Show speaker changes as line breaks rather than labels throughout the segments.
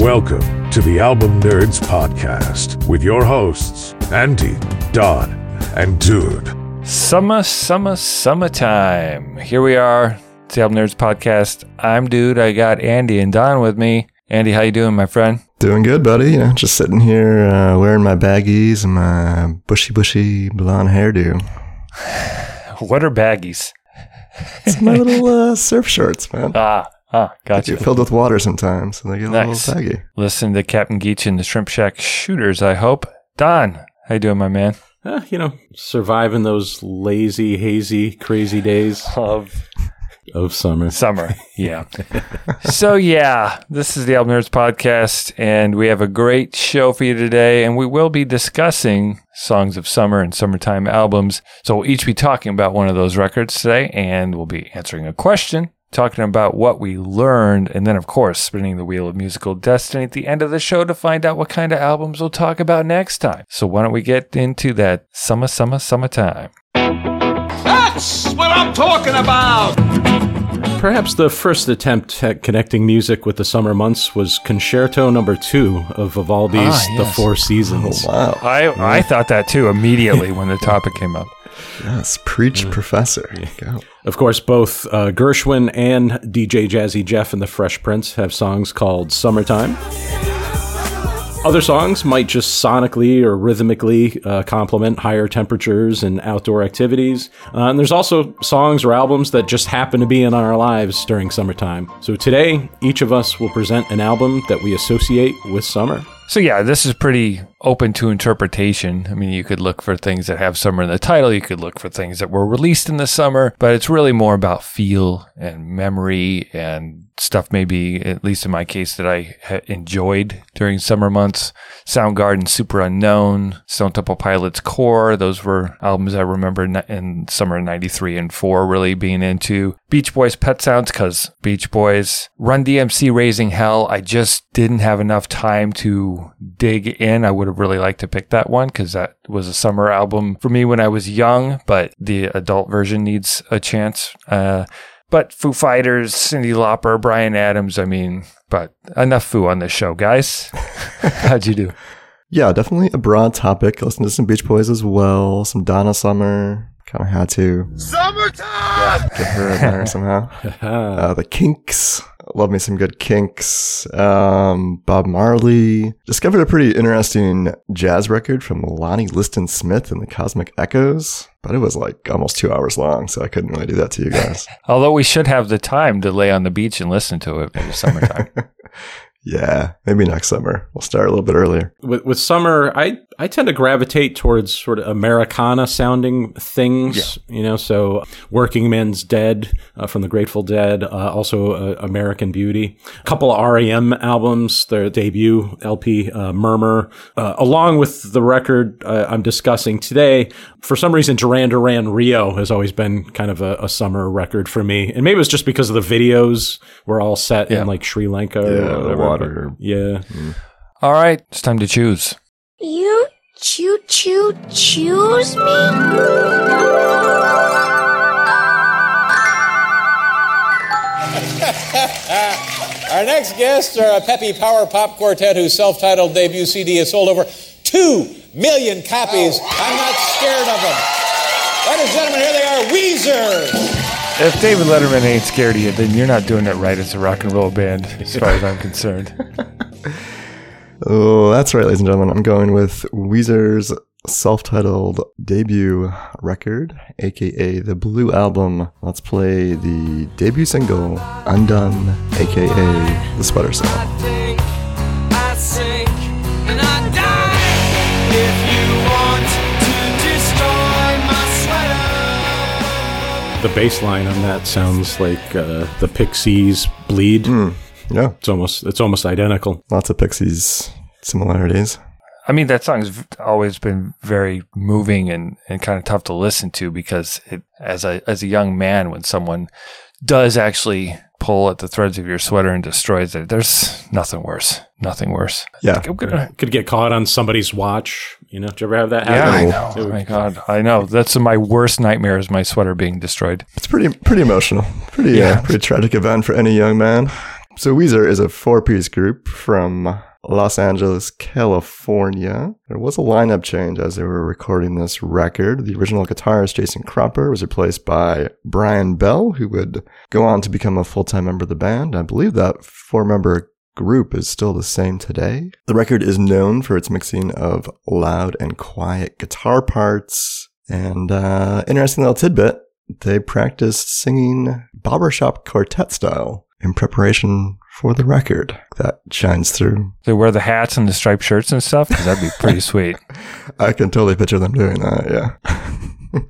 Welcome to the Album Nerds Podcast with your hosts, Andy, Don, and Dude.
Summer, summer, summertime. Here we are. It's the Album Nerds Podcast. I'm Dude. I got Andy and Don with me. Andy, how you doing, my friend?
Doing good, buddy. You know, just sitting here uh, wearing my baggies and my bushy, bushy blonde hairdo.
What are baggies?
It's my little uh, surf shorts, man.
Ah, ah,
They
gotcha.
get filled with water sometimes, so they get a little baggy.
Listen to Captain Geech and the Shrimp Shack Shooters, I hope. Don, how you doing, my man?
Uh, you know, surviving those lazy, hazy, crazy days
Of
of summer.
summer. Yeah. so, yeah, this is the Album Nerds Podcast, and we have a great show for you today. And we will be discussing songs of summer and summertime albums. So, we'll each be talking about one of those records today, and we'll be answering a question, talking about what we learned, and then, of course, spinning the wheel of musical destiny at the end of the show to find out what kind of albums we'll talk about next time. So, why don't we get into that summer, summer, summertime?
That's what I'm talking about!
Perhaps the first attempt at connecting music with the summer months was Concerto Number Two of Vivaldi's
Ah,
The. Four Seasons.
Wow.
I, I thought that too immediately when the topic came up.
Yes, preach, professor. Go.
Of course, both uh, Gershwin and DJ Jazzy Jeff and the Fresh Prince have songs called Summertime. Other songs might just sonically or rhythmically uh, complement higher temperatures and outdoor activities. Uh, and there's also songs or albums that just happen to be in our lives during summertime. So today, each of us will present an album that we associate with summer.
So yeah, this is pretty open to interpretation. I mean, you could look for things that have summer in the title. You could look for things that were released in the summer, but it's really more about feel and memory and stuff. Maybe at least in my case that I ha- enjoyed during summer months. Soundgarden, Superunknown, Stone Temple Pilots, Core. Those were albums I remember in, summer '93 and four really being into. Beach Boys, Pet Sounds, because Beach Boys, Run DMC, Raising Hell. I just didn't have enough time to dig in. I would have really liked to pick that one because that was a summer album for me when I was young, but the adult version needs a chance. Uh, but Foo Fighters, Cyndi Lauper, Bryan Adams. I mean, but enough Foo on this show, guys. How'd you do?
Yeah, definitely a broad topic. Listen to some Beach Boys as well, some Donna Summer. Kind of had to
Summertime!
get her in there somehow. Uh, the Kinks. Love me some good Kinks. Um, Bob Marley. Discovered a pretty interesting jazz record from Lonnie Liston Smith and the Cosmic Echoes, but it was like almost two hours long, so I couldn't really do that to you guys.
Although we should have the time to lay on the beach and listen to it in the summertime.
yeah, maybe next summer. We'll start a little bit earlier.
With, with summer, I, I tend to gravitate towards sort of Americana sounding things, you know, so Workingman's Dead uh, from the Grateful Dead, uh, also uh, American Beauty. A couple of REM albums, their debut LP, uh, Murmur, uh, along with the record uh, I'm discussing today. For some reason, Duran Duran Rio has always been kind of a, a summer record for me. And maybe it was just because of the videos were all set
Yeah.
in like Sri Lanka
Yeah,
or whatever.
water.
Yeah.
All right, it's time to choose.
You choo choo choose me?
Our next guests are a peppy power pop quartet whose self-titled debut CD has sold over two million copies. Oh. I'm not scared of them. Ladies and gentlemen, here they are, Weezer.
If David Letterman ain't scared of you, then you're not doing it right as a rock and roll band, as far as I'm concerned.
Oh, that's right, ladies and gentlemen. I'm going with Weezer's self-titled debut record, aka the Blue Album. Let's play the debut single, Undone, aka the Sweater Song.
I sink and I die if you want to destroy my sweater.
The bass line on that sounds like uh, the Pixies "Bleed."
Yeah,
It's almost it's almost identical.
lots of Pixies similarities.
I mean, that song's v- always been very moving and, and kind of tough to listen to because it, as a as a young man, when someone does actually pull at the threads of your sweater and destroys it, there's nothing worse. Nothing worse.
Yeah,
I'm gonna,
Could get caught on somebody's watch. You know, did you ever have that
yeah, I
happen?
know. Oh
would-
my God, I know. That's my worst nightmare is my sweater being destroyed.
it's pretty pretty emotional. Pretty
Yeah.
uh, pretty tragic event for any young man. So Weezer is a four-piece group from Los Angeles, California. There was a lineup change as they were recording this record. The original guitarist Jason Cropper was replaced by Brian Bell, who would go on to become a full-time member of the band. I believe that four-member group is still the same today. The record is known for its mixing of loud and quiet guitar parts. And uh, interesting little tidbit, they practiced singing barbershop quartet style in preparation for the record. That shines through.
They wear the hats and the striped shirts and stuff because that'd be pretty sweet.
I can totally picture them doing that, yeah.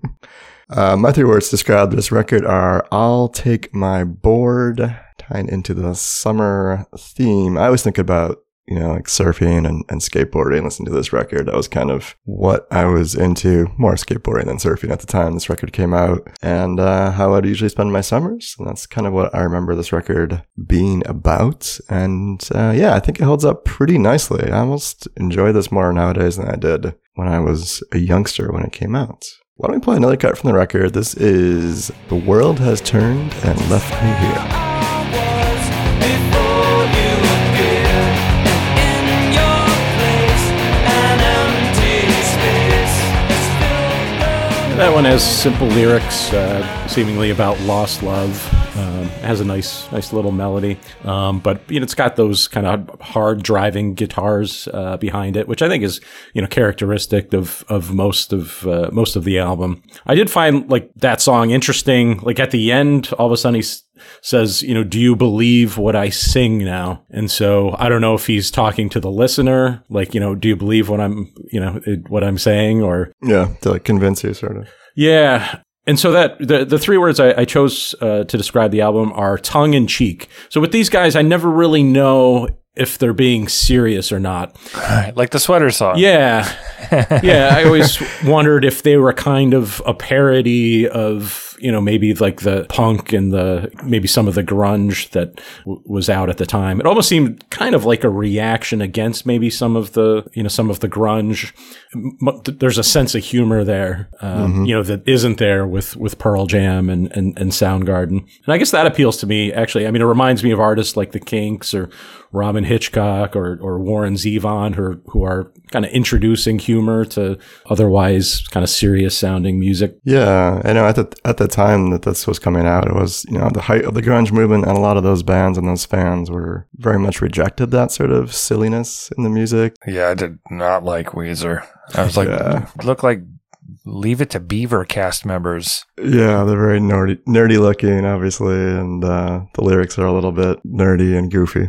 uh, my three words to describe this record are I'll take my board, tying into the summer theme. I always think about you know, like surfing and, and skateboarding, listening to this record. That was kind of what I was into, more skateboarding than surfing at the time this record came out, and uh, how I'd usually spend my summers. And that's kind of what I remember this record being about. And uh, yeah, I think it holds up pretty nicely. I almost enjoy this more nowadays than I did when I was a youngster when it came out. Why don't we play another cut from the record? This is The World Has Turned and Left Me Here.
That one has simple lyrics, uh, seemingly about lost love. Um, has a nice, nice little melody, um, but you know, it's got those kind of hard driving guitars uh, behind it, which I think is you know characteristic of of most of uh, most of the album. I did find like that song interesting. Like at the end, all of a sudden he s- says, you know, do you believe what I sing now? And so I don't know if he's talking to the listener, like you know, do you believe what I'm, you know, it- what I'm saying, or
Yeah, to like convince you, sort of.
yeah. And so that the, the three words I, I chose uh, to describe the album are tongue in cheek. So with these guys, I never really know if they're being serious or not.
like the sweater song.
Yeah. yeah. I always wondered if they were kind of a parody of, you know, maybe like the punk and the, maybe some of the grunge that w- was out at the time. It almost seemed kind of like a reaction against maybe some of the, you know, some of the grunge. There's a sense of humor there, um, you know, that isn't there with, with Pearl Jam and, and, and Soundgarden. And I guess that appeals to me, actually. I mean, it reminds me of artists like the Kinks or Robyn Hitchcock or, or Warren Zevon who, are- who are kind of introducing humor to otherwise kind of serious sounding music.
Yeah, I know at the at the time that this was coming out, it was you know the height of the grunge movement, and a lot of those bands and those fans were very much rejected that sort of silliness in the music.
Yeah, I did not like Weezer. I was like,
Yeah.
look like Leave It to Beaver cast members.
Yeah, they're very nerdy, nerdy looking, obviously, and uh, the lyrics are a little bit nerdy and goofy.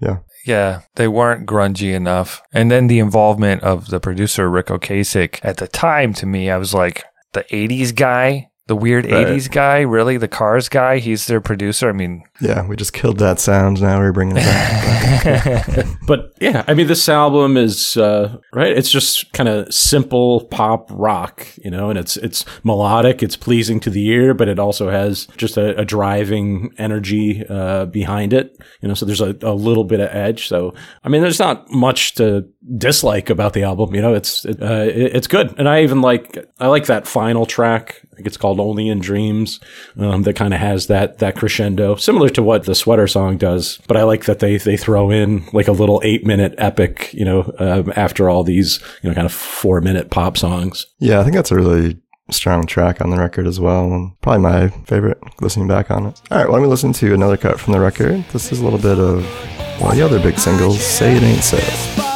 Yeah,
Yeah, they weren't grungy enough. And then the involvement of the producer, Ric Ocasek, at the time to me, I was like, the 80s guy, the weird
Right.
80s guy, really? The Cars guy? He's their producer? I mean,
yeah, we just killed that sound. Now we're bringing it back.
But yeah, I mean, this album is uh, right. It's just kind of simple pop rock, you know, and it's it's melodic, it's pleasing to the ear, but it also has just a, a driving energy uh, behind it, you know. So there's a, a little bit of edge. So I mean, there's not much to dislike about the album, you know. It's it, uh, it's good, and I even like I like that final track. I think it's called "Only in Dreams," um, that kind of has that that crescendo, similar to what the Sweater song does. But I like that they they throw in like a little eight minute epic, you know, um, after all these you know kind of four minute pop songs.
yeah, I think that's a really strong track on the record as well, and probably my favorite listening back on it. All right, why don't we listen to another cut from the record? This is a little bit of one of the other big singles, "Say It Ain't So."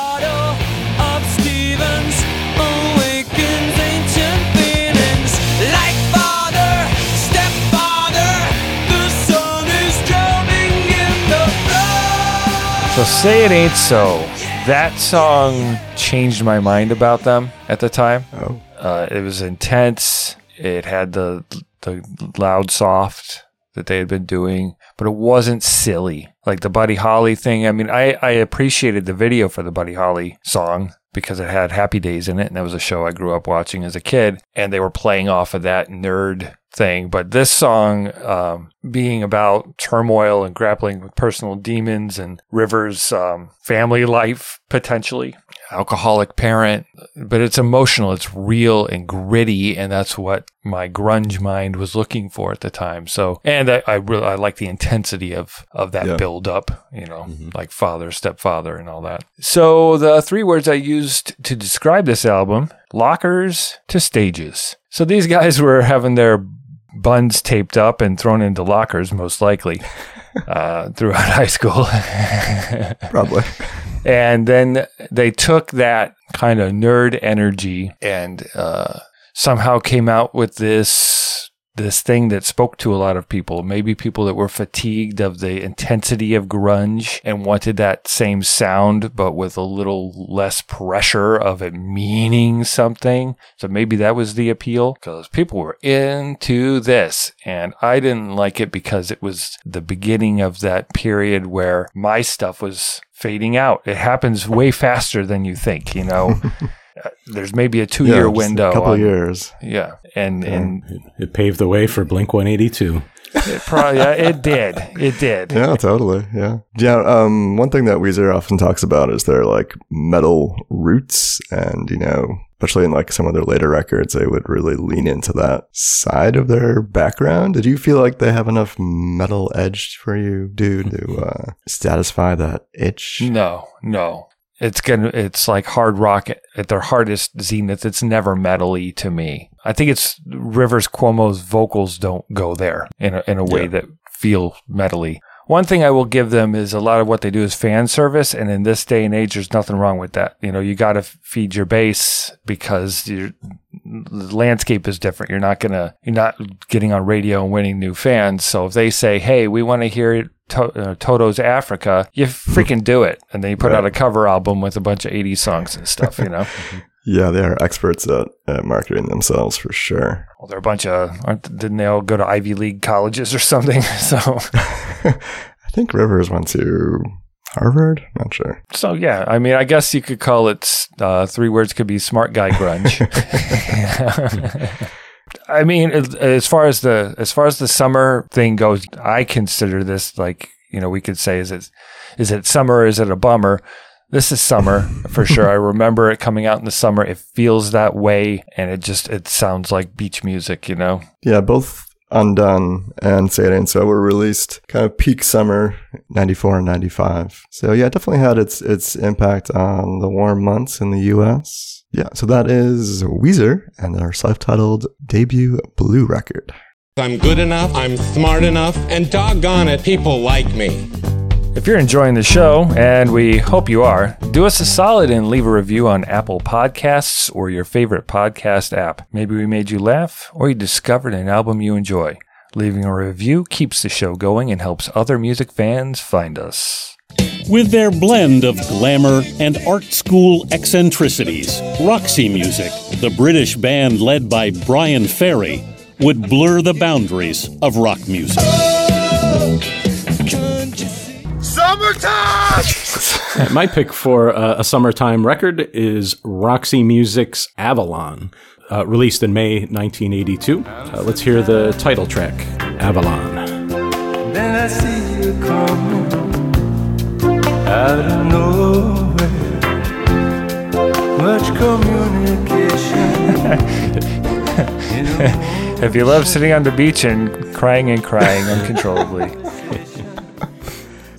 So say it ain't so. That song changed my mind about them at the time.
Oh,
Uh, it was intense. It had the the loud soft that they had been doing, but it wasn't silly like the Buddy Holly thing. I mean, I I appreciated the video for the Buddy Holly song because it had Happy Days in it, and that was a show I grew up watching as a kid, and they were playing off of that nerd thing. But this song, um, being about turmoil and grappling with personal demons and River's um, family life potentially, alcoholic parent, but it's emotional, it's real and gritty, and that's what my grunge mind was looking for at the time. So, and I, I really I like the intensity of of that
Yeah.
build up, you know, like father, stepfather, and all that. So the three words I used to describe this album: lockers to stages. So these guys were having their buns taped up and thrown into lockers, most likely, uh, throughout high school.
Probably.
and then they took that kind of nerd energy and uh, somehow came out with this this thing that spoke to a lot of people maybe people that were fatigued of the intensity of grunge and wanted that same sound but with a little less pressure of it meaning something. So maybe that was the appeal. Because people were into this and i didn't like it because it was the beginning of that period where my stuff was fading out. It happens way faster than you think you know Uh, there's maybe a two
Yeah,
year window
A couple
on-
years.
yeah and and
It paved the way for Blink 182.
it probably yeah, it did it did
Yeah, totally. Yeah. Yeah. Um, one thing that Weezer often talks about is their like metal roots and, you know, especially in like some of their later records, they would really lean into that side of their background. Did you feel like they have enough metal edge for you, dude, to uh, satisfy that itch?
No, no. It's gonna. It's like hard rock at their hardest zenith. It's never metally to me. I think it's Rivers Cuomo's vocals don't go there in a, in a way
Yeah.
that feel metally. One thing I will give them is a lot of what they do is fan service, and in this day and age, there's nothing wrong with that. You know, you got to feed your base because your the landscape is different. You're not gonna, you're not getting on radio and winning new fans. So if they say, "Hey, we want to hear to- uh, Toto's Africa," you freaking do it, and then you put out a cover album with a bunch of '80s songs and stuff. You know,
Yeah, they are experts at, at marketing themselves for sure.
well, they're a bunch of, aren't, didn't they all go to Ivy League colleges or something? So,
I think Rivers went to Harvard. Not sure.
so yeah, I mean, I guess you could call it uh, three words could be smart guy grunge. I mean, as- far as the as far as the summer thing goes, I consider this like you know we could say is it is it summer or is it a bummer? This is summer for sure. I remember it coming out in the summer. It feels that way, and it just it sounds like beach music, you know.
Yeah, both Undone and Say It Ain't So were released kind of peak summer, 94 and 95. So yeah, it definitely had its, its impact on the warm months in the US. Yeah, so that is Weezer and their self-titled debut Blue record.
I'm good enough, I'm smart enough, and doggone it, people like me.
If you're enjoying the show, and we hope you are, do us a solid and leave a review on Apple Podcasts or your favorite podcast app. Maybe we made you laugh, or you discovered an album you enjoy. Leaving a review keeps the show going and helps other music fans find us.
With their blend of glamour and art school eccentricities, Roxy Music, the British band led by Bryan Ferry, would blur the boundaries of rock music.
My pick for uh, a summertime record is Roxy Music's Avalon, uh, released in May 1982. Uh, let's hear the title track, Avalon.
Then I see you coming out of nowhere. Much communication.
If you love sitting on the beach and crying and crying uncontrollably,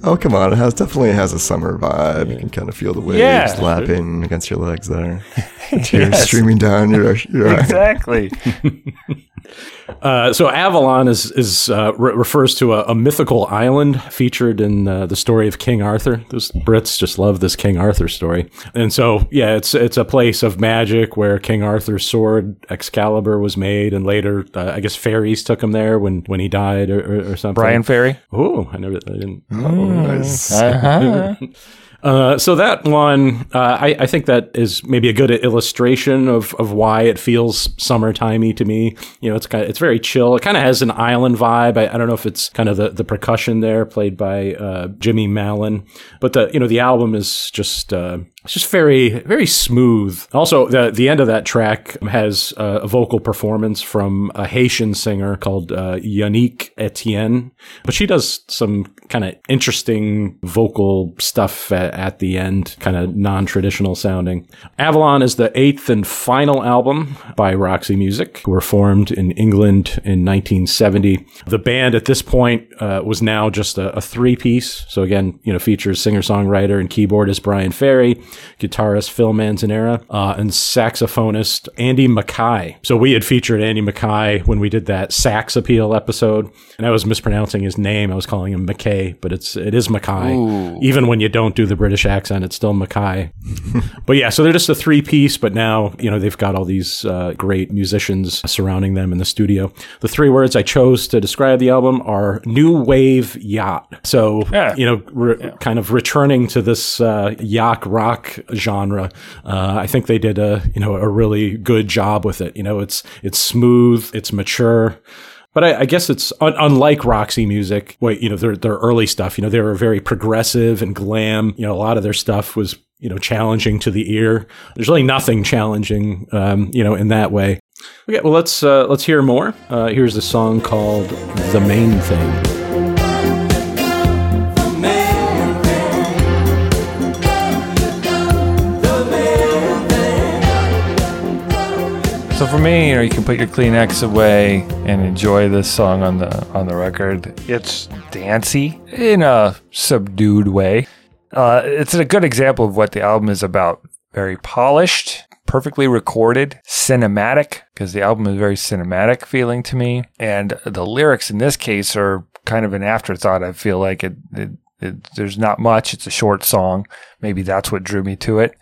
Oh, come on. It has definitely has a summer vibe. You can kind of feel the waves
Yeah.
lapping against your legs there. Tears streaming down your, your
exactly.
Uh, so Avalon is is uh, re- refers to a, a mythical island featured in uh, the story of King Arthur. Those Brits just love this King Arthur story, and so yeah, it's it's a place of magic where King Arthur's sword Excalibur was made, and later uh, I guess fairies took him there when when he died or, or, or something.
Bryan Ferry.
Oh, I never, I didn't.
Oh, nice.
Uh-huh.
Uh, so that one, uh, I, I think that is maybe a good illustration of, of why it feels summertimey to me. You know, it's kind of, it's very chill. It kind of has an island vibe. I, I don't know if it's kind of the, the percussion there played by uh, Jimmy Maelen, but the you know the album is just uh, It's just very, very smooth. Also, the the end of that track has uh, a vocal performance from a Haitian singer called uh, Yannick Etienne, but she does some kind of interesting vocal stuff at, at the end, kind of non traditional sounding. Avalon is the eighth and final album by Roxy Music, who were formed in England in 1970. The band at this point uh, was now just a, a three piece. So again, you know, features singer songwriter and keyboardist Bryan Ferry guitarist Phil Manzanera, uh, and saxophonist Andy Mackay. So we had featured Andy Mackay when we did that sax appeal episode, and I was mispronouncing his name. I was calling him McKay, but it's it is Mackay.
Ooh.
Even when you don't do the British accent, it's still Mackay. but yeah, so they're just a three piece, but now you know they've got all these uh, great musicians surrounding them in the studio. The three words I chose to describe the album are new wave yacht. So
Yeah.
you know, re- kind of returning to this uh, yacht rock genre. Uh, I think they did a you know a really good job with it. You know, it's it's smooth, it's mature. But I, I guess it's un- unlike Roxy music. Wait, you know, their their early stuff. You know, they were very progressive and glam. You know, a lot of their stuff was you know challenging to the ear. There's really nothing challenging, um, you know, in that way. Okay, well let's uh, let's hear more. Uh, here's a song called "The Main Thing."
So for me, you you can put your Kleenex away and enjoy this song on the on the record. It's dancey in a subdued way. Uh, it's a good example of what the album is about. Very polished, perfectly recorded, cinematic, because the album is very cinematic feeling to me. And the lyrics in this case are kind of an afterthought. I feel like it, it, it there's not much. It's a short song. Maybe that's what drew me to it.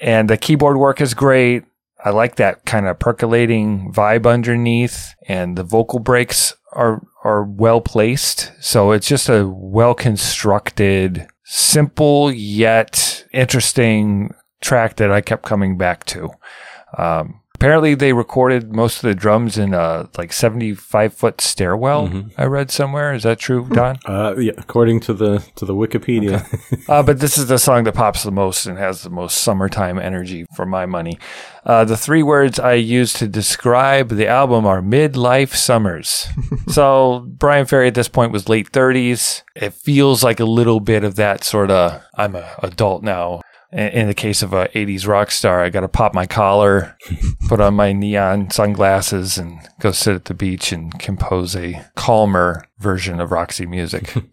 And the keyboard work is great. I like that kind of percolating vibe underneath, and the vocal breaks are are well placed. So it's just a well constructed, simple yet interesting track that I kept coming back to. Um, apparently, they recorded most of the drums in a like seventy five foot stairwell. I read somewhere. Is that true, Don?
Uh, yeah, according to the to the Wikipedia.
uh, but this is the song that pops the most and has the most summertime energy for my money. Uh, the three words I use to describe the album are midlife summers. so Bryan Ferry at this point was late 30s. It feels like a little bit of that sort of I'm an adult now. In in the case of a 80s rock star, I got to pop my collar, put on my neon sunglasses, and go sit at the beach and compose a calmer version of Roxy music.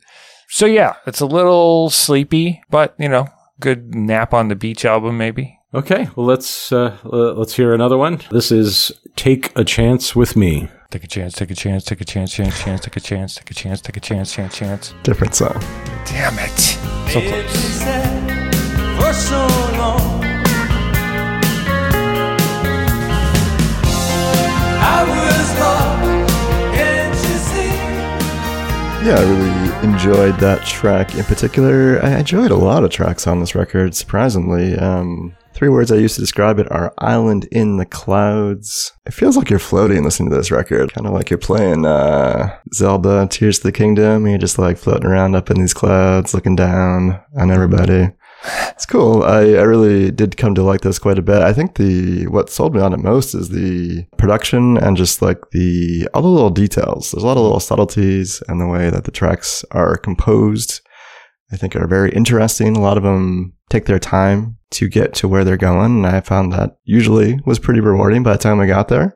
So yeah, it's a little sleepy, but you know, good nap on the beach album maybe.
Okay, well let's uh, uh, let's hear another one. This is "Take a Chance with Me."
Take a chance, take a chance, take a chance, chance, a chance, take a chance, take a chance, take a chance, chance, chance.
Different song.
Damn it. So close.
So long.
Yeah, I really enjoyed that track in particular. I enjoyed a lot of tracks on this record, surprisingly. Um, three words I used to describe it are island in the clouds. It feels like you're floating listening to this record, kind of like you're playing uh, Zelda Tears of the Kingdom. You're just like floating around up in these clouds, looking down on everybody. It's cool. I, I really did come to like this quite a bit. I think the what sold me on it most is the production and just like the all the little details. There's a lot of little subtleties and the way that the tracks are composed. I think are very interesting. A lot of them take their time to get to where they're going, and I found that usually was pretty rewarding by the time I got there.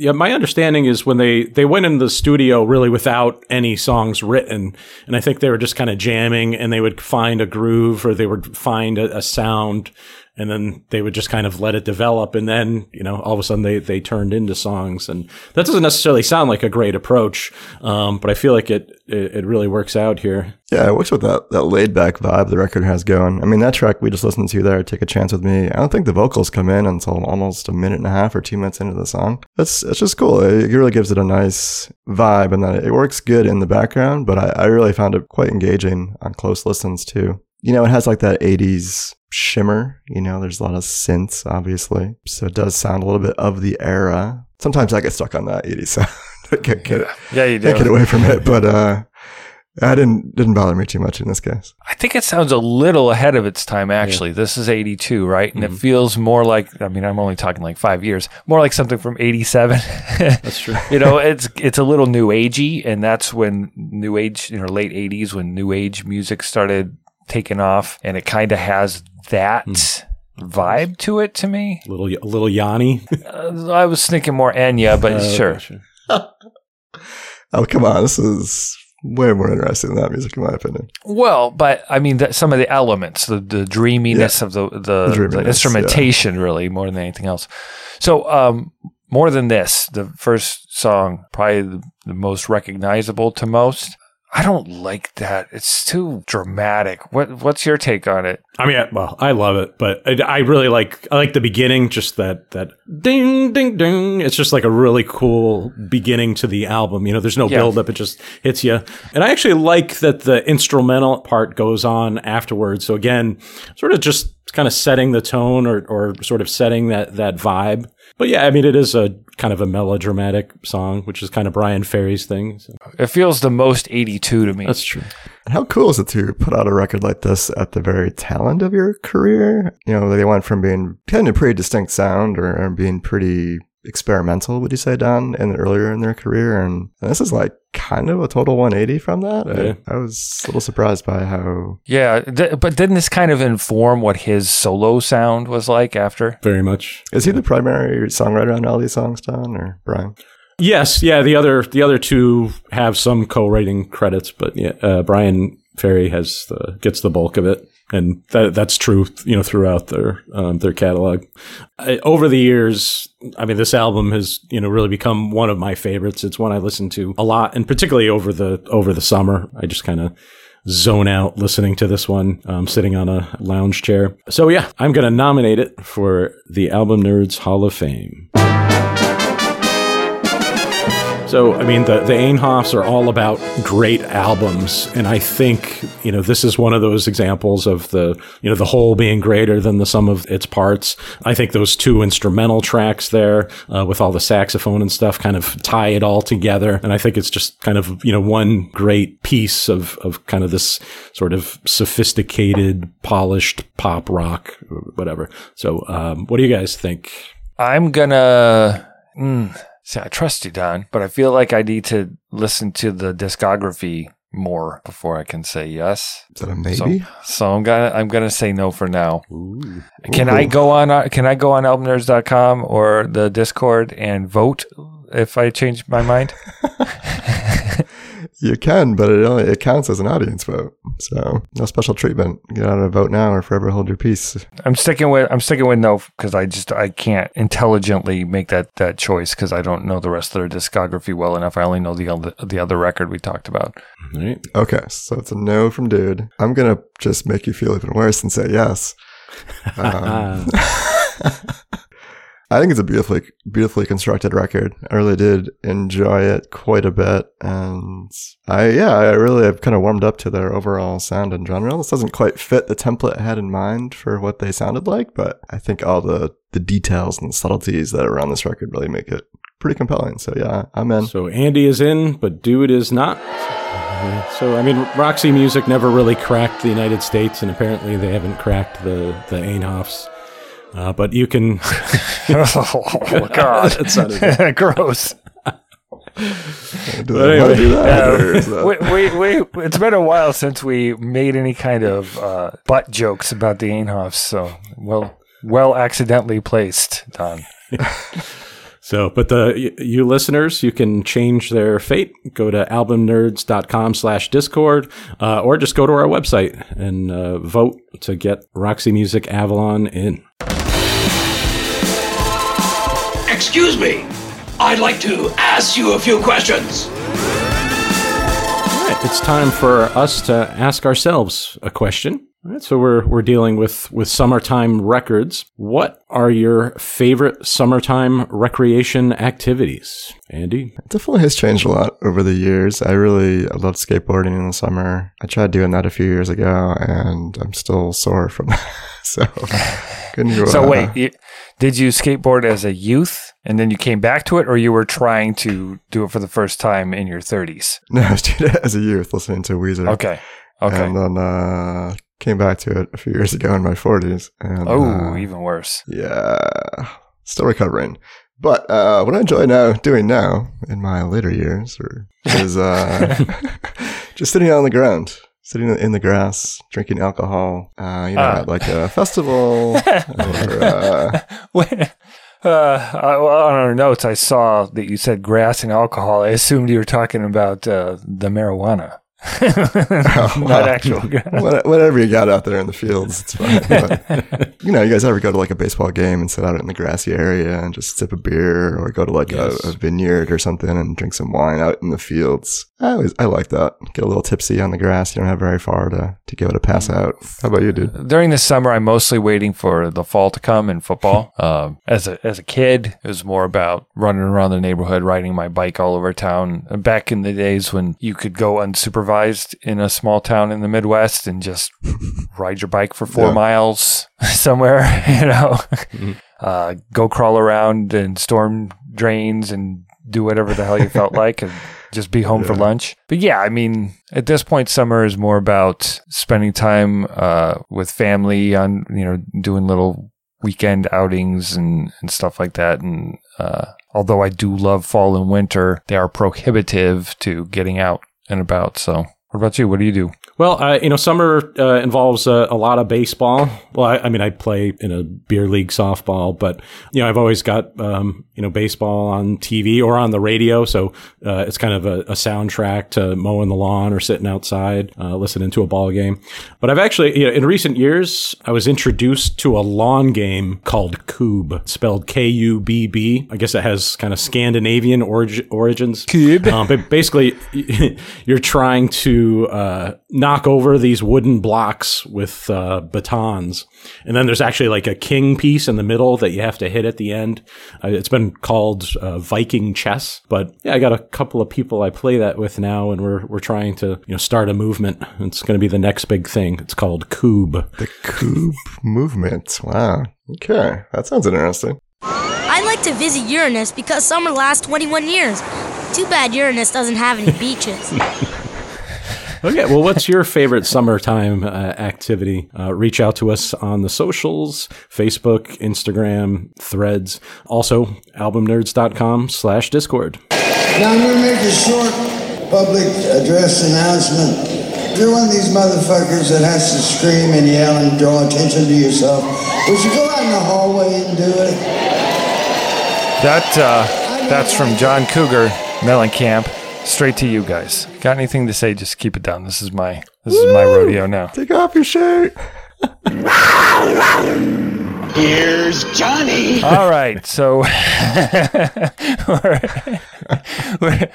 Yeah, my understanding is when they they went into the studio really without any songs written, and I think they were just kind of jamming, and they would find a groove or they would find a, a sound, and then they would just kind of let it develop, and then you know all of a sudden they they turned into songs, and that doesn't necessarily sound like a great approach, um, but I feel like it, it it really works out here.
Yeah, it works with that, that laid back vibe the record has going. I mean, that track we just listened to there, Take a Chance with Me, I don't think the vocals come in until almost a minute and a half or two minutes into the song. That's, it's just cool. It really gives it a nice vibe and then it works good in the background, but I, I really found it quite engaging on close listens too. You know, it has like that 80s shimmer. You know, there's a lot of synths, obviously. So it does sound a little bit of the era. Sometimes I get stuck on that 80s sound. I can't get,
Yeah, you
can't
do.
get away from it. But, uh, I didn't didn't bother me too much in this case.
I think it sounds a little ahead of its time. Actually, yeah. this is '82, right? And mm-hmm. it feels more like. I mean, I'm only talking like five years. More like something from '87.
that's true.
you know, it's it's a little new agey, and that's when new age, you know, late '80s when new age music started taking off, and it kind of has that. Mm vibe to it to me.
A little, little Yanni.
uh, I was thinking more Enya, but uh, sure. sure.
oh come on, this is way more interesting than that music, in my opinion.
Well, but I mean, the, some of the elements, the, the dreaminess yeah. of the the, the, the instrumentation, yeah. really more than anything else. So, um, more than this, the first song, probably the, the most recognizable to most. I don't like that. It's too dramatic. What What's your take on it?
I mean, well, I love it, but I, I, really like I like the beginning. Just that that ding ding ding. It's just like a really cool beginning to the album. You know, there's no yeah. build up. It just hits you. And I actually like that the instrumental part goes on afterwards. So again, sort of just kind of setting the tone or or sort of setting that that vibe. But yeah, I mean, it is a kind of a melodramatic song, which is kind of Bryan Ferry's thing. So.
It feels the most 82 to me.
That's true.
How cool is it to put out a record like this at the very tail end of your career? You know, they went from being kind of pretty distinct sound or, or being pretty experimental, would you say, Don, in earlier in their career? And, and this is like kind of a total 180 from that. Yeah. I, I, was a little surprised by how.
Yeah, th- but didn't this kind of inform what his solo sound was like after?
Very much.
Is he the primary songwriter on all these songs, Don, or Brian?
Yes, yeah. The other the other two have some co-writing credits, but yeah, uh, Bryan Ferry has the, gets the bulk of it and that that's true, you know, throughout their um, their catalog. I, over the years, I mean, this album has you know really become one of my favorites. It's one I listen to a lot, and particularly over the over the summer, I just kind of zone out listening to this one, um, sitting on a lounge chair. So yeah, I'm gonna nominate it for the Album Nerds Hall of Fame. So, I mean, the, the Einhoffs are all about great albums. And I think, you know, this is one of those examples of the, you know, the whole being greater than the sum of its parts. I think those two instrumental tracks there, uh, with all the saxophone and stuff kind of tie it all together. And I think it's just kind of, you know, one great piece of, of kind of this sort of sophisticated, polished pop rock, whatever. So, um, what do you guys think?
I'm gonna, mm, See, I trust you, Don, but I feel like I need to listen to the discography more before I can say yes.
Is that a maybe?
So, so I'm gonna I'm gonna say no for now. Ooh. Can Ooh. I go on uh, can I go on albumnerds.com or the Discord and vote if I change my mind?
You can, but it only it counts as an audience vote. So no special treatment. Get out of a vote now or forever hold your peace.
I'm sticking with I'm sticking with no because I just I can't intelligently make that that choice because I don't know the rest of their discography well enough. I only know the other the other record we talked about.
Right. Okay, so it's a no from dude. I'm gonna just make you feel even worse and say yes. Um, I think it's a beautifully, beautifully constructed record. I really did enjoy it quite a bit, and I, yeah, I really have kind of warmed up to their overall sound in general. This doesn't quite fit the template I had in mind for what they sounded like, but I think all the the details and subtleties that are on this record really make it pretty compelling. So yeah, I'm in.
So Andy is in, but Dude is not. Mm-hmm. So I mean, Roxy Music never really cracked the United States, and apparently they haven't cracked the the Einhoffs. Uh, but you can.
oh God, that gross.
Anyway,
we, we, we, it's been a while since we made any kind of uh, butt jokes about the Einhoffs, so well, well, accidentally placed, Don.
So, but the you listeners, you can change their fate. Go to albumnerds.com slash discord, uh, or just go to our website and uh, vote to get Roxy Music Avalon in.
Excuse me. I'd like to ask you a few questions. All
right, it's time for us to ask ourselves a question. All right, so we're we're dealing with with summertime records. What are your favorite summertime recreation activities, Andy?
It definitely has changed a lot over the years. I really loved skateboarding in the summer. I tried doing that a few years ago, and I'm still sore from that. so,
so wait, you, Did you skateboard as a youth and then you came back to it, or you were trying to do it for the first time in your 30s?
No, I was doing it as a youth, listening to Weezer.
Okay. Okay.
And then uh, came back to it a few years ago in my 40s. And,
oh,
uh,
even worse.
Yeah, still recovering. But uh, what I enjoy now doing now in my later years or, is uh, just sitting on the ground, sitting in the grass, drinking alcohol. Uh, you know,
Ah.
at like a festival. or, uh,
When- uh, on our notes, I saw that you said grass and alcohol. I assumed you were talking about uh, the marijuana, not actual grass.
whatever you got out there in the fields, it's fine. But, you know, you guys ever go to like a baseball game and sit out in the grassy area and just sip a beer, or go to like
Yes.
a, a vineyard or something and drink some wine out in the fields? I always I like that. Get a little tipsy on the grass. You don't have very far to to give it a pass out. How about you, dude?
During the summer, I'm mostly waiting for the fall to come in football. Um, as a as a kid, it was more about running around the neighborhood, riding my bike all over town. Back in the days when you could go unsupervised in a small town in the Midwest and just ride your bike for four
Yeah.
miles somewhere, you know, uh, go crawl around and storm drains and do whatever the hell you felt like and just be home for lunch. But yeah, I mean, at this point, summer is more about spending time uh, with family on, you know, doing little weekend outings and, and stuff like that. And uh, although I do love fall and winter, they are prohibitive to getting out and about. So, what about you? What do you do?
Well, uh, you know, summer uh, involves uh, a lot of baseball. Well, I, I mean, I play in a beer league softball, but you know, I've always got um, you know baseball on TV or on the radio, so uh, it's kind of a, a soundtrack to mowing the lawn or sitting outside uh, listening to a ball game. But I've actually, you know, in recent years, I was introduced to a lawn game called Cube, spelled K-U-B-B. I guess it has kind of Scandinavian orig- origins.
Cube.
Um, but basically, you're trying to uh, knock over these wooden blocks with uh, batons, and then there's actually like a king piece in the middle that you have to hit at the end. Uh, it's been called uh, Viking chess, but yeah, I got a couple of people I play that with now, and we're we're trying to you know start a movement. It's going to be the next big thing. It's called Cube.
The Coob movement. Wow. Okay, that sounds interesting.
I'd like to visit Uranus because summer lasts 21 years. Too bad Uranus doesn't have any beaches.
Okay, well, what's your favorite summertime uh, activity? Uh, reach out to us on the socials, Facebook, Instagram, threads. Also, albumnerds.com slash discord.
Now I'm gonna make a short public address announcement. If you're one of these motherfuckers that has to scream and yell and draw attention to yourself, would you go out in the hallway and do it?
That uh, that's from John Cougar, Mellencamp. Straight to you guys. Got anything to say? Just keep it down. This is my this is my rodeo now.
Take off your shirt.
Here's Johnny.
All right, so we're- we're-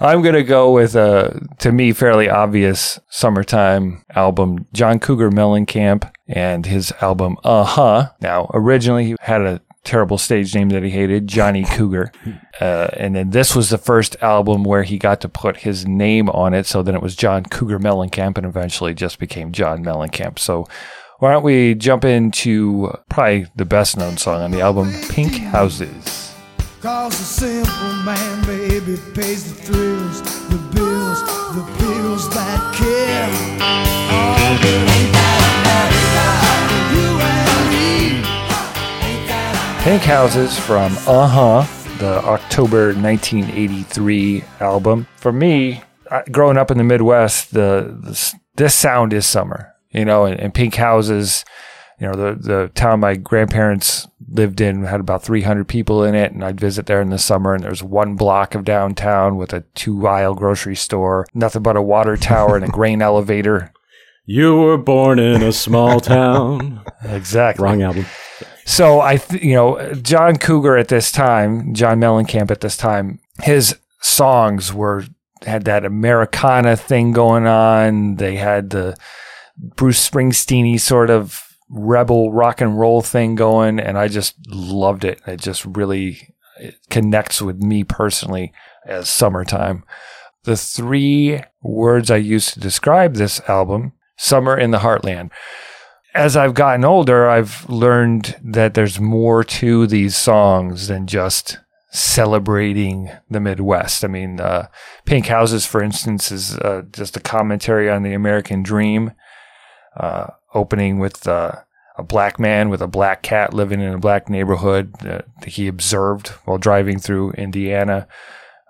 I'm gonna go with a to me fairly obvious summertime album, John Cougar Mellencamp, and his album Uh Huh. Now, originally he had a terrible stage name that he hated, Johnny Cougar, uh, and then this was the first album where he got to put his name on it. So then it was John Cougar Mellencamp, and eventually just became John Mellencamp. So. Why don't we jump into probably the best known song on the album, Pink Houses?
Cause a simple man, baby, pays the thrills, the bills, the pills that kill.
Pink Houses from Uh Huh, the October 1983 album. For me, growing up in the Midwest, the this, this sound is summer, you know, and, and Pink Houses, you know, the, the town my grandparents lived in had about 300 people in it, and I'd visit there in the summer, and there's one block of downtown with a two aisle grocery store, nothing but a water tower and a grain elevator.
You were born in a small town.
Exactly.
Wrong album.
So I, th- you know, John Cougar at this time, John Mellencamp at this time, his songs were had that Americana thing going on. They had the Bruce Springsteen sort of rebel rock and roll thing going, and I just loved it. It just really it connects with me personally as summertime. The three words I used to describe this album: "Summer in the Heartland." As I've gotten older, I've learned that there's more to these songs than just celebrating the Midwest. I mean, uh, Pink Houses, for instance, is uh, just a commentary on the American dream, uh, opening with uh, a black man with a black cat living in a black neighborhood that he observed while driving through Indiana.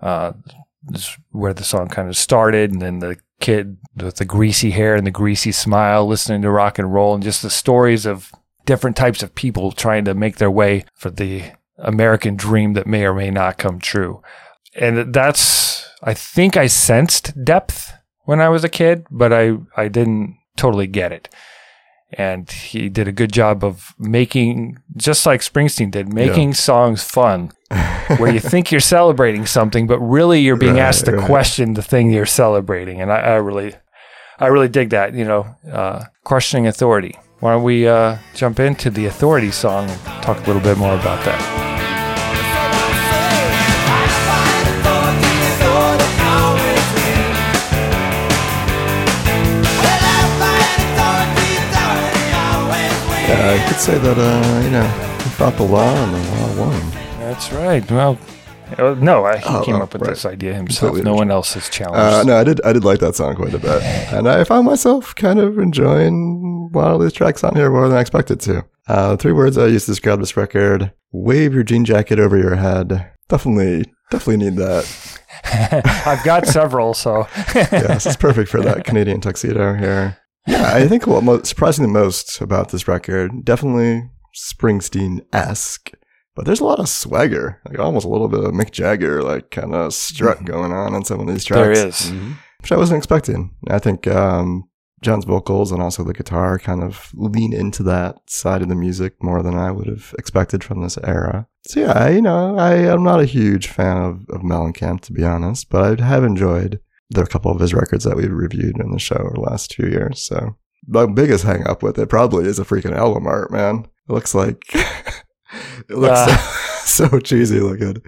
Uh, is where the song kind of started, and then the kid with the greasy hair and the greasy smile listening to rock and roll, and just the stories of different types of people trying to make their way for the American dream that may or may not come true. And that's, I think I sensed depth when I was a kid, but I, I didn't totally get it. And he did a good job of making, just like Springsteen did, making
Yeah.
songs fun, where you think you're celebrating something, but really you're being
Right,
asked to
right.
question the thing you're celebrating. And I, I really, I really dig that, you know, uh, questioning authority. Why don't we uh, jump into the authority song and talk a little bit more about that?
Yeah, I could say that, uh, you know, he fought the law and the law won.
That's right. Well, uh, no, I, he
Oh,
came
oh,
up with
right.
this idea himself.
Completely
no one else has challenged.
Uh, no, I did. I did like that song quite a bit, and I found myself kind of enjoying a lot of these tracks on here more than I expected to. Uh, three words I used to describe this record: "Wave your jean jacket over your head." Definitely, definitely need that.
I've got several, so
yeah, this is perfect for that Canadian tuxedo here. Yeah, I think what mo- surprising the most about this record, definitely Springsteen esque, but there's a lot of swagger, like almost a little bit of Mick Jagger, like kind of strut going on in some of these
there
tracks.
is.
which I wasn't expecting. I think um, John's vocals and also the guitar kind of lean into that side of the music more than I would have expected from this era. So yeah, I, you know, I am not a huge fan of, of Mellencamp to be honest, but I have enjoyed the couple of his records that we've reviewed in the show over the last two years. So the biggest hang up with it probably is a freaking album art, man. It looks like it looks
Ah.
so, so cheesy looking.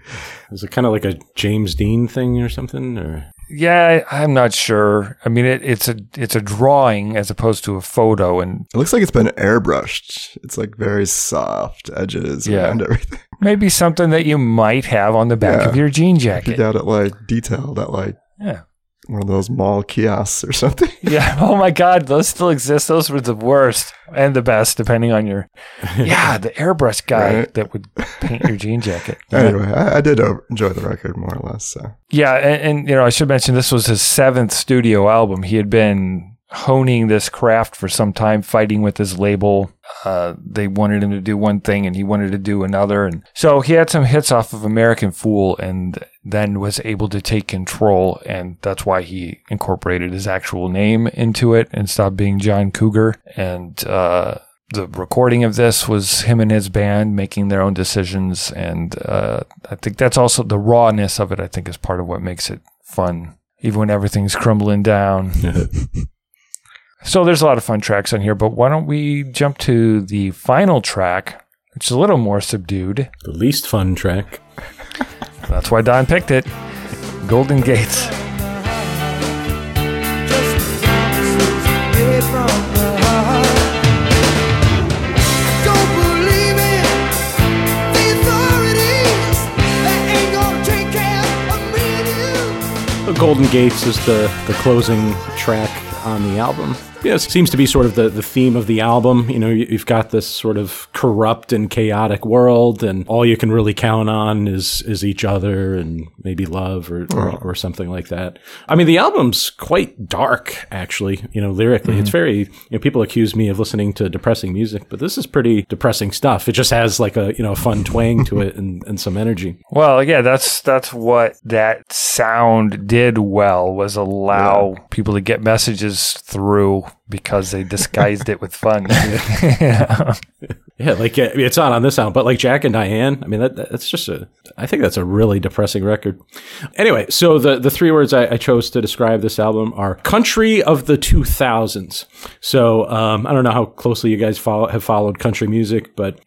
Is it kind of like a James Dean thing or something? Or
Yeah, I, I'm not sure. I mean, it, it's a it's a drawing as opposed to a photo, and
It looks like it's been airbrushed. It's like very soft edges
Yeah.
around everything.
maybe something that you might have on the back
Yeah.
of your jean
You
jacket.
got it like detailed at like
Yeah.
One of those mall kiosks or something.
Yeah. Oh my God, those still exist. Those were the worst and the best, depending on your. Yeah, the airbrush guy
Right.
that would paint your jean jacket.
Anyway, I, I did enjoy the record more or less. So
Yeah, and, and you know, I should mention this was his seventh studio album. He had been honing this craft for some time, fighting with his label. Uh, they wanted him to do one thing, and he wanted to do another, and so he had some hits off of American Fool, and then was able to take control, and that's why he incorporated his actual name into it and stopped being John Cougar. And uh, the recording of this was him and his band making their own decisions, and uh, I think that's also the rawness of it. I think is part of what makes it fun, even when everything's crumbling down. so there's a lot of fun tracks on here, but why don't we jump to the final track, which is a little more subdued.
the least fun track.
That's why Don picked it. Golden Gates.
Don't believe it. The authorities, they ain't gonna take care of me and you.
The Golden Gates is the, the closing track on the album. Yeah, it seems to be sort of the, the theme of the album. You know, you- you've got this sort of corrupt and chaotic world, and all you can really count on is is each other and maybe love or, or, or something like that. I mean, the album's quite dark, actually. You know, lyrically, it's mhm. very. You know, people accuse me of listening to depressing music, but this is pretty depressing stuff. It just has like a you know a fun twang to it and, and some energy.
Well, yeah, that's that's what that sound did well was allow people to get messages through because they disguised it with fun. Yeah.
Yeah, like it's not on this album, but like Jack and Diane. I mean, that, that's just a. I think that's a really depressing record. Anyway, so the the three words I, I chose to describe this album are "country of the 2000s." So um, I don't know how closely you guys follow, have followed country music, but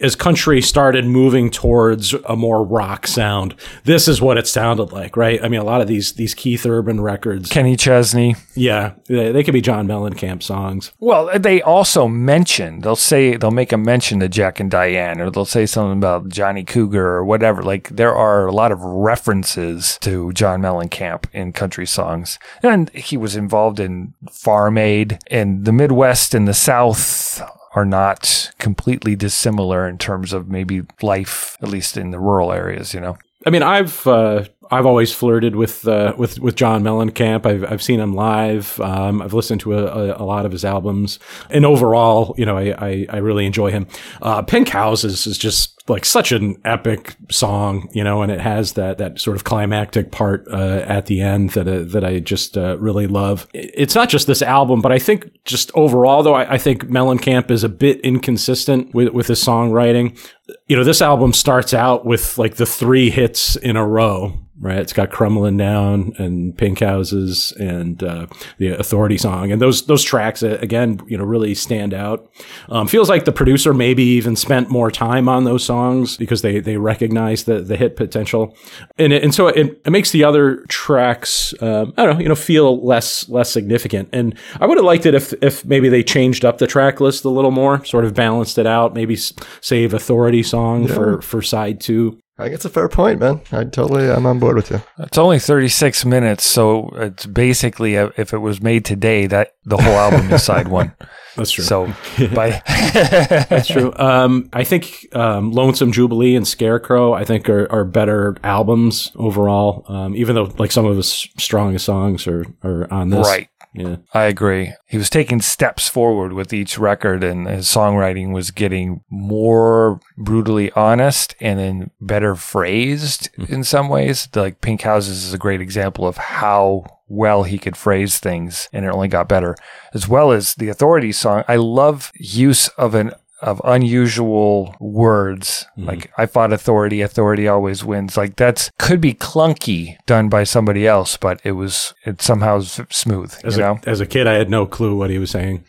as country started moving towards a more rock sound, this is what it sounded like, right? I mean, a lot of these these Keith Urban records,
Kenny Chesney.
yeah, they, they could be John Mellencamp songs.
Well, they also mention they'll say they'll make a mention to Jack and Diane, or they'll say something about Johnny Cougar or whatever. Like there are a lot of references to John Mellencamp in country songs, and he was involved in Farm Aid, and the Midwest and the South are not completely dissimilar in terms of maybe life, at least in the rural areas. You know.
I mean, I've uh, I've always flirted with uh, with with John Mellencamp. I've I've seen him live. Um, I've listened to a, a, a lot of his albums, and overall, you know, I I, I really enjoy him. Uh, Pink Houses is just like such an epic song, you know, and it has that that sort of climactic part uh, at the end that uh, that I just uh, really love. It's not just this album, but I think just overall, though, I, I think Mellencamp is a bit inconsistent with with his songwriting. You know, this album starts out with like the three hits in a row, right? It's got Crumbling Down and Pink Houses and uh, the Authority song, and those those tracks uh, again, you know, really stand out. Um, feels like the producer maybe even spent more time on those songs because they they recognize the the hit potential, and it, and so it, it makes the other tracks um, I don't know, you know, feel less less significant. And I would have liked it if if maybe they changed up the track list a little more, sort of balanced it out, maybe save Authority song
Yeah.
for for side two.
I think it's a fair point, man. I totally, I'm on board with you.
It's only 36 minutes, so it's basically uh if it was made today, that the whole album is side one.
That's true.
So, by
That's true. Um, I think um, Lonesome Jubilee and Scarecrow, I think, are, are better albums overall. Um, even though like some of his strongest songs are, are on this.
Right.
Yeah.
I agree. He was taking steps forward with each record, and his songwriting was getting more brutally honest and then better phrased mm-hmm. in some ways. Like Pink Houses is a great example of how well he could phrase things, and it only got better. As well as the Authority song, I love use of an of unusual words mm-hmm. like I fought authority, authority always wins. Like that's could be clunky done by somebody else, but it was it somehow smooth.
As
you
a,
know,
as a kid, I had no clue what he was saying.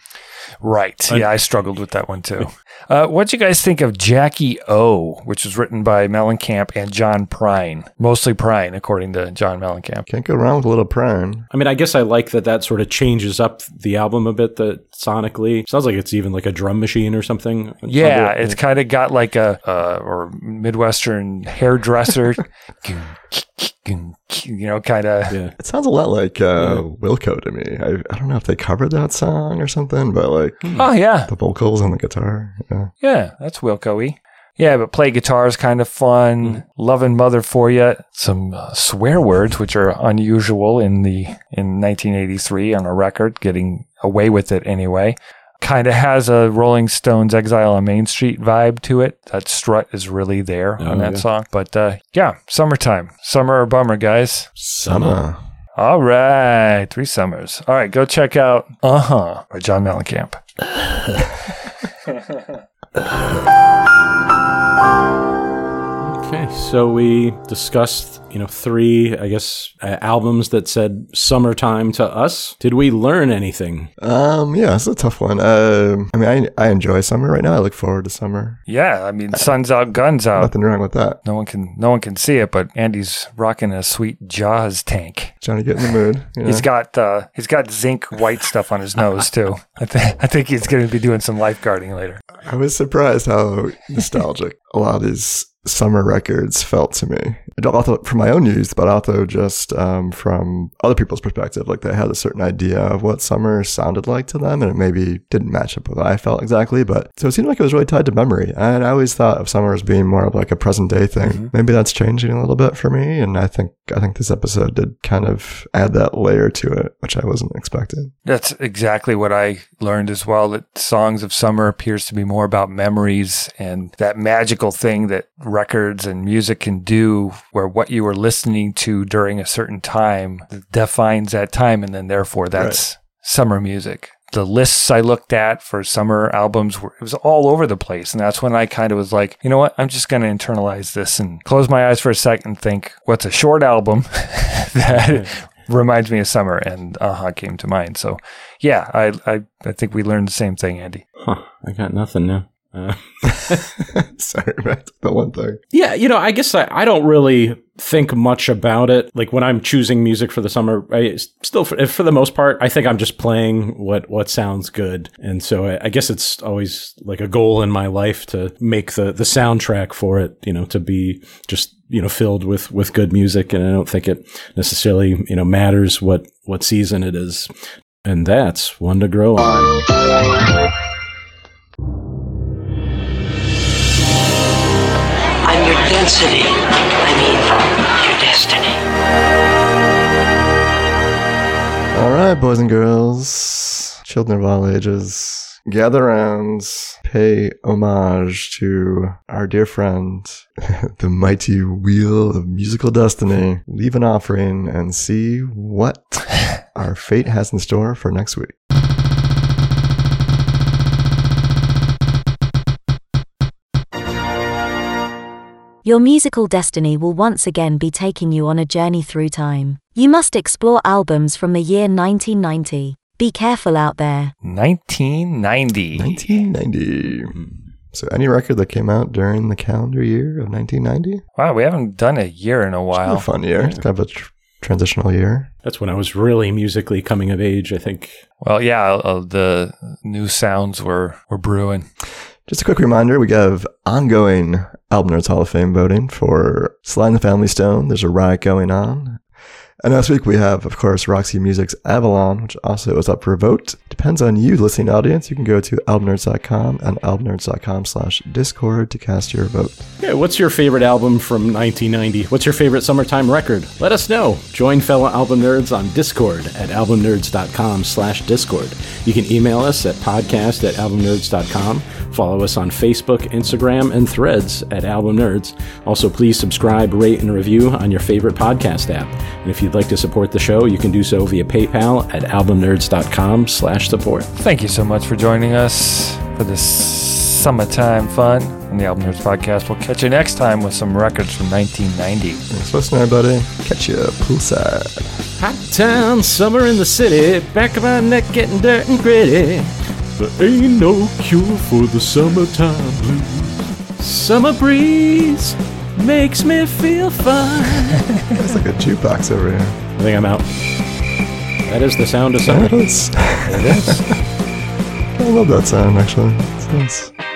Right. yeah, I struggled with that one too. Uh, what do you guys think of Jackie O, which was written by Mellencamp and John Prine? Mostly Prine, according to John Mellencamp.
Can't go wrong with a little Prine.
I mean, I guess I like that that sort of changes up the album a bit. That sonically sounds like it's even like a drum machine or something.
Yeah, it's kind of got like a uh, or Midwestern hairdresser, you know, kind of.
Yeah.
It sounds a lot like uh, Wilco to me. I, I don't know if they covered that song or something, but like
Oh yeah,
the vocals and the guitar. Yeah.
yeah, that's Wilco-y. Yeah, but play guitar is kind of fun. Loving mother for you. Some uh, swear words, which are unusual in the in 1983 on a record, getting away with it anyway. Kind of has a Rolling Stones "Exile on Main Street" vibe to it. That strut is really there
Oh,
on that
yeah.
song. But uh, yeah, summertime, summer or bummer, guys.
Summer.
All right, three summers. All right, go check out "Uh Huh" by John Mellencamp.
Okay, so we discussed, you know, three, I guess, uh, albums that said "summertime" to us. Did we learn anything?
Um, yeah, it's a tough one. Um, I mean, I, I enjoy summer right now. I look forward to summer.
Yeah, I mean, sun's out, guns out.
Nothing wrong with that.
No one can no one can see it, but Andy's rocking a sweet Jaws tank.
Trying to get in the mood. You know?
He's got uh, he's got zinc white stuff on his nose too. I think I think he's going to be doing some lifeguarding later.
I was surprised how nostalgic a lot of these summer records felt to me. Also from my own youth, but also just um, from other people's perspective. Like they had a certain idea of what summer sounded like to them, and it maybe didn't match up with what I felt exactly. But so it seemed like it was really tied to memory. And I always thought of summer as being more of like a present day thing. Maybe that's changing a little bit for me, and I think I think this episode did kind of add that layer to it, which I wasn't expecting.
That's exactly what I learned as well. That songs of summer appears to be more about memories and that magical thing that records and music can do, where what you were listening to during a certain time defines that time, and then therefore that's summer music. the lists I looked at for summer albums were, it was all over the place. And that's when I kind of was like, you know what? I'm just going to internalize this and close my eyes for a second and think, what's a short album that reminds me of summer? And uh-huh, Aha came to mind. So yeah, I, I, I think we learned the same thing, Andy.
Huh. I got nothing now. Uh,
Sorry, about the one thing.
yeah, you know, I guess I, I don't really think much about it. Like when I'm choosing music for the summer, I still, for, for the most part, I think I'm just playing what what sounds good. And so I, I guess it's always like a goal in my life to make the the soundtrack for it, you know, to be just you know filled with with good music. And I don't think it necessarily you know matters what what season it is. And that's one to grow on.
Density. I mean, your destiny.
All right, boys and girls, children of all ages, gather around, pay homage to our dear friend, the mighty wheel of musical destiny. Leave an offering and see what our fate has in store for next week.
Your musical destiny will once again be taking you on a journey through time. You must explore albums from the year 1990. Be careful out there.
1990.
1990. So, any record that came out during the calendar year of 1990?
Wow, we haven't done a year in a
It's
while.
a fun year. It's kind of a tr- transitional year.
That's when I was really musically coming of age. I think.
Well, yeah, uh, the new sounds were, were brewing.
Just a quick reminder we have ongoing Album Nerds Hall of Fame voting for Sly and the Family Stone. There's a riot going on. And next week we have, of course, Roxy Music's Avalon, which also is up for a vote. Depends on you, listening audience. You can go to albumnerds.com and albumnerds.com slash discord to cast your vote.
Yeah, what's your favorite album from 1990? What's your favorite summertime record? Let us know. Join fellow album nerds on Discord at albumnerds.com slash Discord. You can email us at podcast at albumnerds.com. Follow us on Facebook, Instagram, and threads at Album Nerds. Also, please subscribe, rate, and review on your favorite podcast app. And if you'd like to support the show, you can do so via PayPal at albumnerds.com slash support.
Thank you so much for joining us for this summertime fun on the Album Nerds podcast. We'll catch you next time with some records from 1990.
Thanks for listening, everybody. Catch you poolside.
Hot town, summer in the city, back of my neck getting dirt and gritty. There ain't no cure for the summertime blues. Summer breeze makes me feel fine.
It's like a jukebox over here.
I think I'm out. That is the sound of summer.
That is.
It is.
I love that sound, actually. It's nice.